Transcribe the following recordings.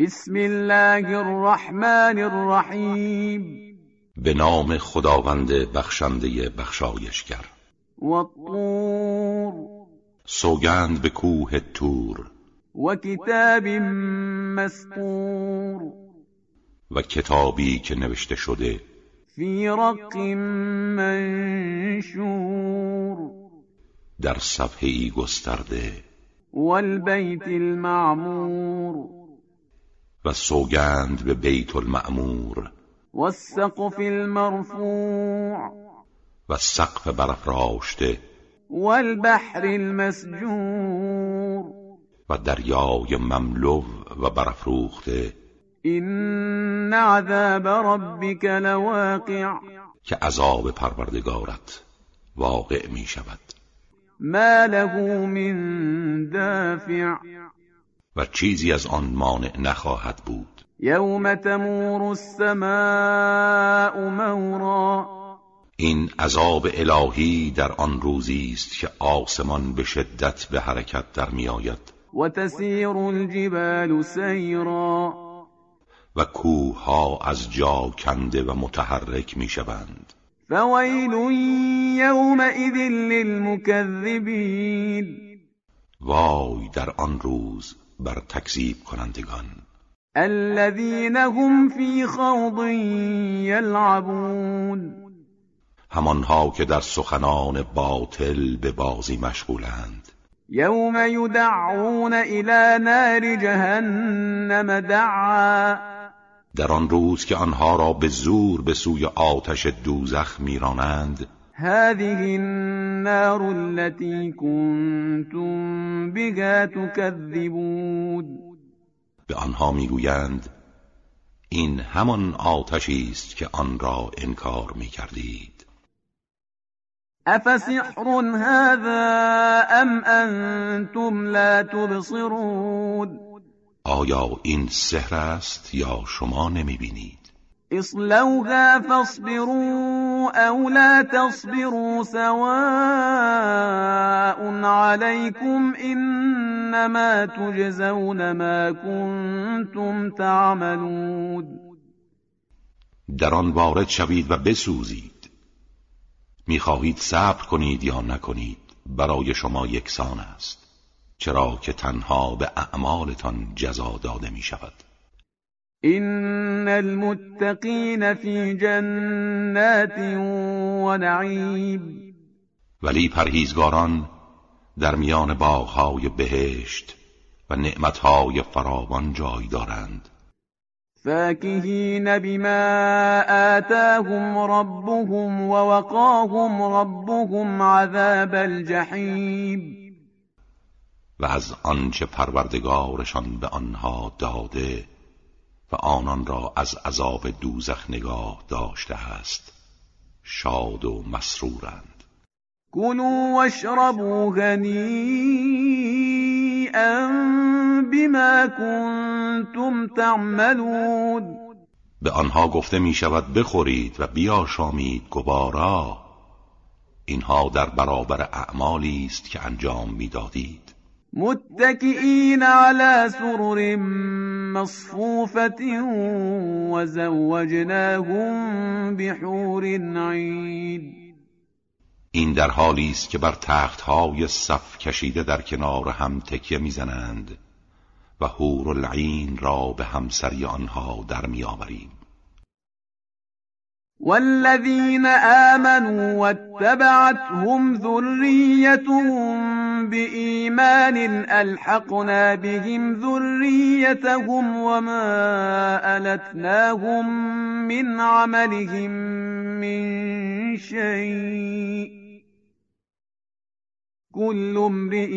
بسم الله الرحمن الرحیم. به نام خداوند بخشنده بخشایشگر. والطور. سوگند به کوه تور. و کتاب مسطور و کتابی که نوشته شده. فی رق منشور. در صفحه گسترده. والبیت المعمور. و سوگند به بیت المعمور والسقف المرفوع. و سقف برافراشته والبحر المسجور. و دریای مملو و برافروخته این عذاب ربک لواقع. که عذاب پروردگارت واقع می شود ما له من دافع. و چیزی از آن مانع نخواهد بود. یوم تمور السماء مورا. این عذاب الهی در آن روزی است که آسمان به شدت به حرکت در میآید و تسیر الجبال سیرا. و کوه ها از جا کنده و متحرک می شوند. فویل یومئذ للمکذبین. وای در آن روز بر تکذیب کنندگان. الذين هم في خوض يلعبون همانها که در سخنان باطل به بازی مشغولند. یوم یدعون الى نار جهنم دعا. در آن روز که آنها را به زور به سوی آتش دوزخ میرانند هذه النار التي كنتم بها تكذبون. به آنها می‌گویند این همان آتشی است که آن را انکار می‌کردید. افسحر هذا ام انتم لا تبصرون؟ آیا این سحر است یا شما نمی‌بینید؟ اصلوها فاصبروا او لا تصبروا سواء عليكم انما تجزون ما كنتم تعملون. در آن وارد شوید و بسوزید. می‌خواهید صبر کنید یا نکنید برای شما یکسان است چرا که تنها به اعمالتان جزا داده می شود این المتقین فی جنات و نعیم ولی پرهیزگاران در میان باغهای بهشت و نعمتهای فراوان جای دارند. فاکهین بما آتاهم ربهم ووقاهم ربهم عذاب الجحیم و از آنچه پروردگارشان به آنها داده و آنان را از عذاب دوزخ نگاه داشته است شاد و مسرورند. کلوا واشربوا هنیئا بما کنتم تعملون. به آنها گفته می شود بخورید و بیاشامید گوارا. اینها در برابر اعمالی است که انجام می‌دادید. متكئين على سرر مصفوفة وزوجناهم بحور عين. این در حالی است که بر تختهای صف کشیده در کنار هم تکیه می‌زنند و حور العین را به همسری آنها در میآوریم. والذين آمنوا واتبعتهم ذريتهم بإيمان ألحقنا بهم ذريتهم وما ألتناهم من عملهم من شيء. كل امرئ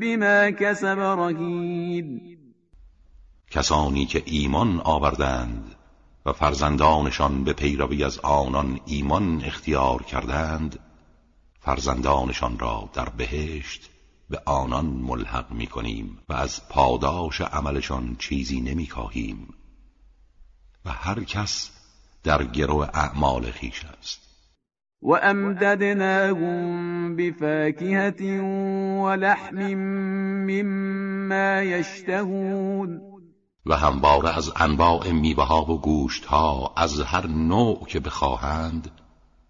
بما كسب رهين. کسانی که ایمان آوردند و فرزندانشان به پیروی از آنان ایمان اختیار کردند فرزندانشان را در بهشت به آنان ملحق می کنیم و از پاداش عملشان چیزی نمی کاهیم و هر کس در گرو اعمال خیش است. و امددناهم بفاکهة و لحم مما یشتهون. و همواره از انواع میوه ها و گوشت ها از هر نوع که بخواهند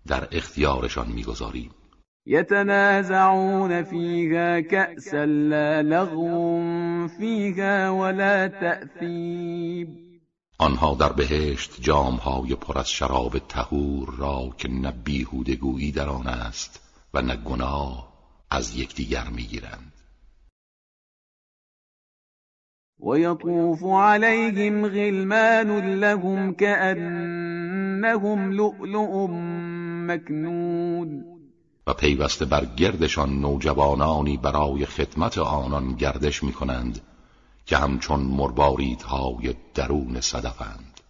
در اختیارشان می‌گذاریم. يتنازعون فيها كأسا لا لغو فيها ولا تأثيب. آنها در بهشت جامهای پر از شراب تهور را که نه بیهودگویی در آن است و نه گناه از یکدیگر می‌گیرند. ويطوف عليهم غلمان لهم كأنهم لؤلؤ مكنون. و پیوسته بر گردشان نوجوانانی برای خدمت آنان گردش می کنند که همچون مرباریدهای درون صدفند.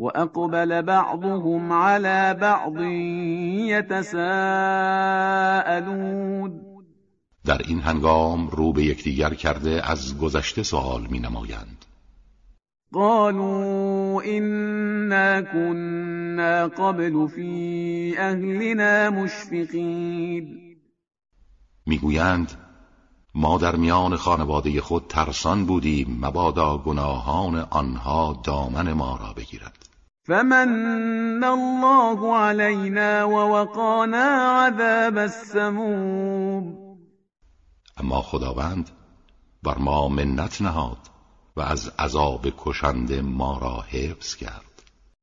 و اقبل بعضهم على بعض یتساءلون در این هنگام رو به یکدیگر کرده از گذشته سوال می نمایند قالوا إنا كنا قبل في أهلنا مشفقين. می‌گویند ما در میان خانواده خود ترسان بودیم مبادا گناهان آنها دامن ما را بگیرد. فمن الله علينا ووقانا عذاب السموم. اما خداوند بر ما منت نهاد. و از عذاب کشنده ما را حفظ کرد.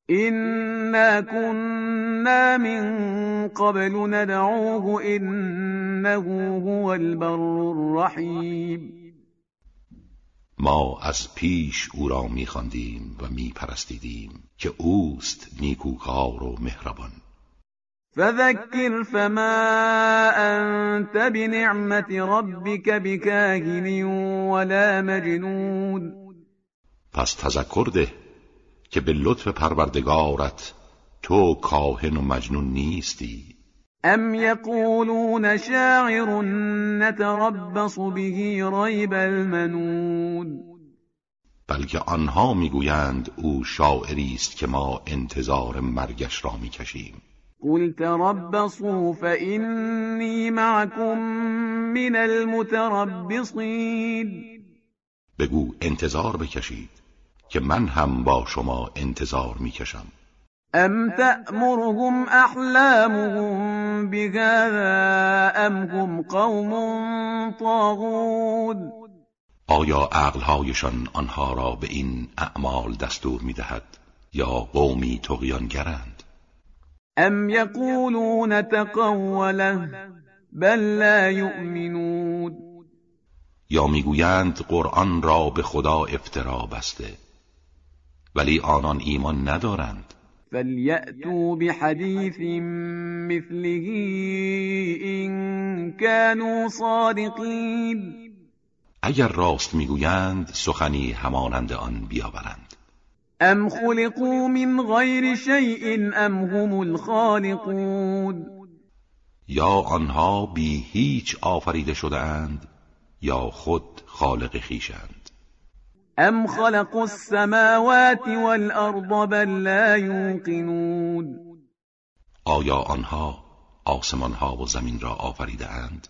اینا كنا من قبل ندعوه انه هو البر الرحیم ما از پیش او را میخواندیم و میپرستیدیم که اوست نیکوکار و مهربان. فذكر فما انت بنعمت ربك بكاهن ولا مجنون. پس تذکر ده که به لطف پروردگارت تو کاهن و مجنون نیستی. ام یقولون شاعر نتربص به ریب المنون. بلکه آنها می‌گویند او شاعری است که ما انتظار مرگش را می‌کشیم. قل تربصوا فإني معكم من المتربصين بگو انتظار بکشید. که من هم با شما انتظار می‌کشم. ام تأمرهم احلامهم بهذا ام هم قوم طاغون؟ آیا عقلهایشان آنها را به این اعمال دستور می‌دهد یا قومی تقیانگرند ام یقولون تقوله بل لا یؤمنون. یا می‌گویند قرآن را به خدا افترا بسته. ولی آنان ایمان ندارند. فلیأتوا بحدیث مثله این كانوا صادقین اگر راست می‌گویند سخنی همانند آن بیاورند. ام خلقوا من غیر شیء ام هم الخالقون. یا آنها بی هیچ آفریده شده اند یا خود خالق خیشند ام خلقوا السماوات والارض بل لا یوقنون آیا آنها آسمان ها و زمین را آفریده اند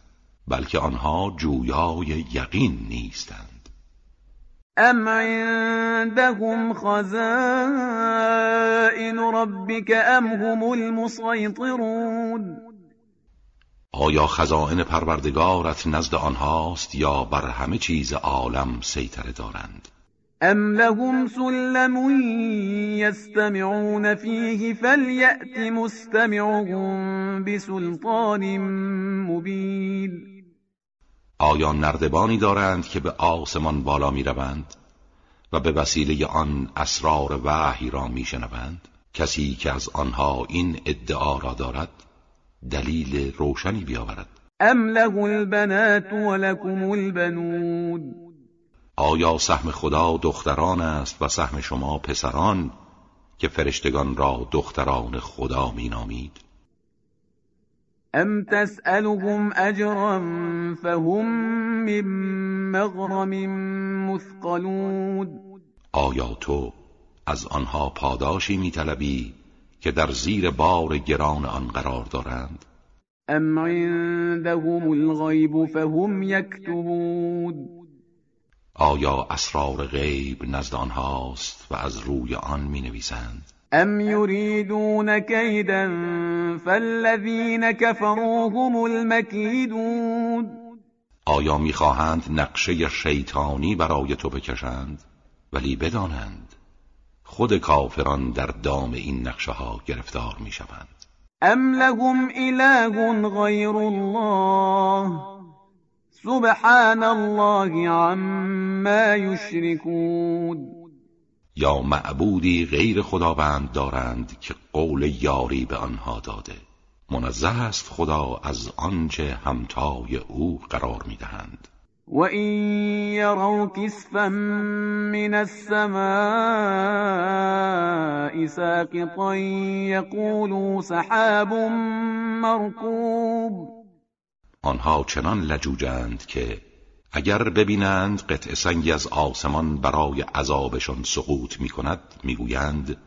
بلکه آنها جویای یقین نیستند. ام عندهم خزائن ربك ام هم المسيطرون آیا خزائن پروردگارت نزد آنهاست یا بر همه چیز عالم سیطره دارند؟ ام لهم سلم يستمعون فيه فليأت مستمعهم بسلطان مبين آیا نردبانی دارند که به آسمان بالا می روند و به وسیله آن اسرار وحی را می شنوند؟ کسی که از آنها این ادعا را دارد دلیل روشنی بیاورد ام له البنات ولكم البنون آیا سهم خدا دختران است و سهم شما پسران که فرشتگان را دختران خدا مینامید؟ ام تسألهم اجرا فهم من مغرم مثقلون. آیا تو از آنها پاداشی میطلبی که در زیر بار گران آن قرار دارند؟ ام عندهم الغیب فهم یکتبون. آیا اسرار غیب نزد آنهاست و از روی آن می نویسند ام یریدون کیدا فالذین كفروا هم المکیدون. آیا می‌خواهند نقشه شیطانی برای تو بکشند؟ ولی بدانند خود کافران در دام این نقشه ها گرفتار می‌شوند. ام لهم اله غیر الله. سبحان الله عما یشركون یا معبودی غیر خداوند دارند که قول یاری به آنها داده. منزه است خدا از آنچه همتای او قرار می‌دهند. و این یروا کسفا من السماء ساقطا یقولوا سحاب مرکوب. آنها چنان لجوجند که اگر ببینند قطع سنگی از آسمان برای عذابشان سقوط می کند می‌گویند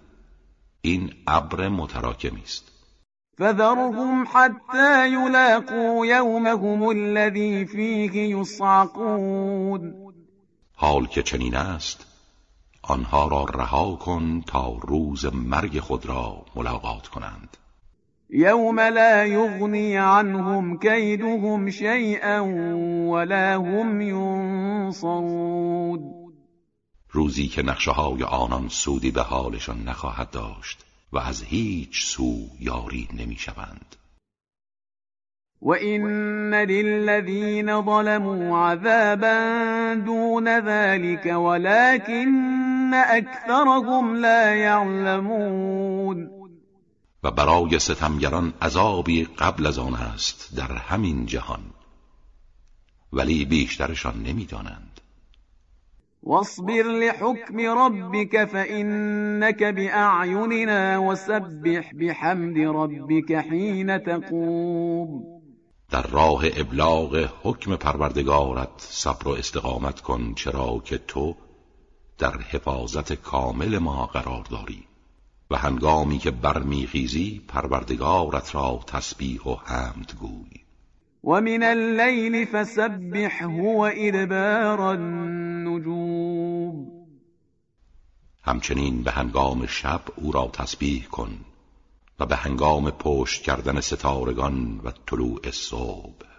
این ابر متراکمی است. فذرهم حتى يلاقوا يومهم الذي فيه يصعقون. حال که چنین است آنها را رها کن تا روز مرگ خود را ملاقات کنند. یوم لا یغنی عنهم کیدهم شیئا ولا هم ینصرون روزی که نقشه های آنان سودی به حالشان نخواهد داشت و از هیچ سو یاری نمی شوند. و این للذین ظلموا عذابا دون ذلك ولكن اکثرهم لا و برای ستمگران عذابی قبل از آن است در همین جهان. ولی بیشترشان نمی‌دانند. واصبر لحكم ربك فإنك بأعيننا وسبح بحمد ربك حين تقوم. در راه ابلاغ حکم پروردگارت صبر و استقامت کن چرا که تو در حفاظت کامل ما قرار داری. و هنگامی که برمیخیزی پروردگارت را تسبیح و حمد گوی. و من اللیل فسبحه و ادبار النجوم. همچنین به هنگام شب او را تسبیح کن و به هنگام پشت کردن ستارگان و طلوع صبح.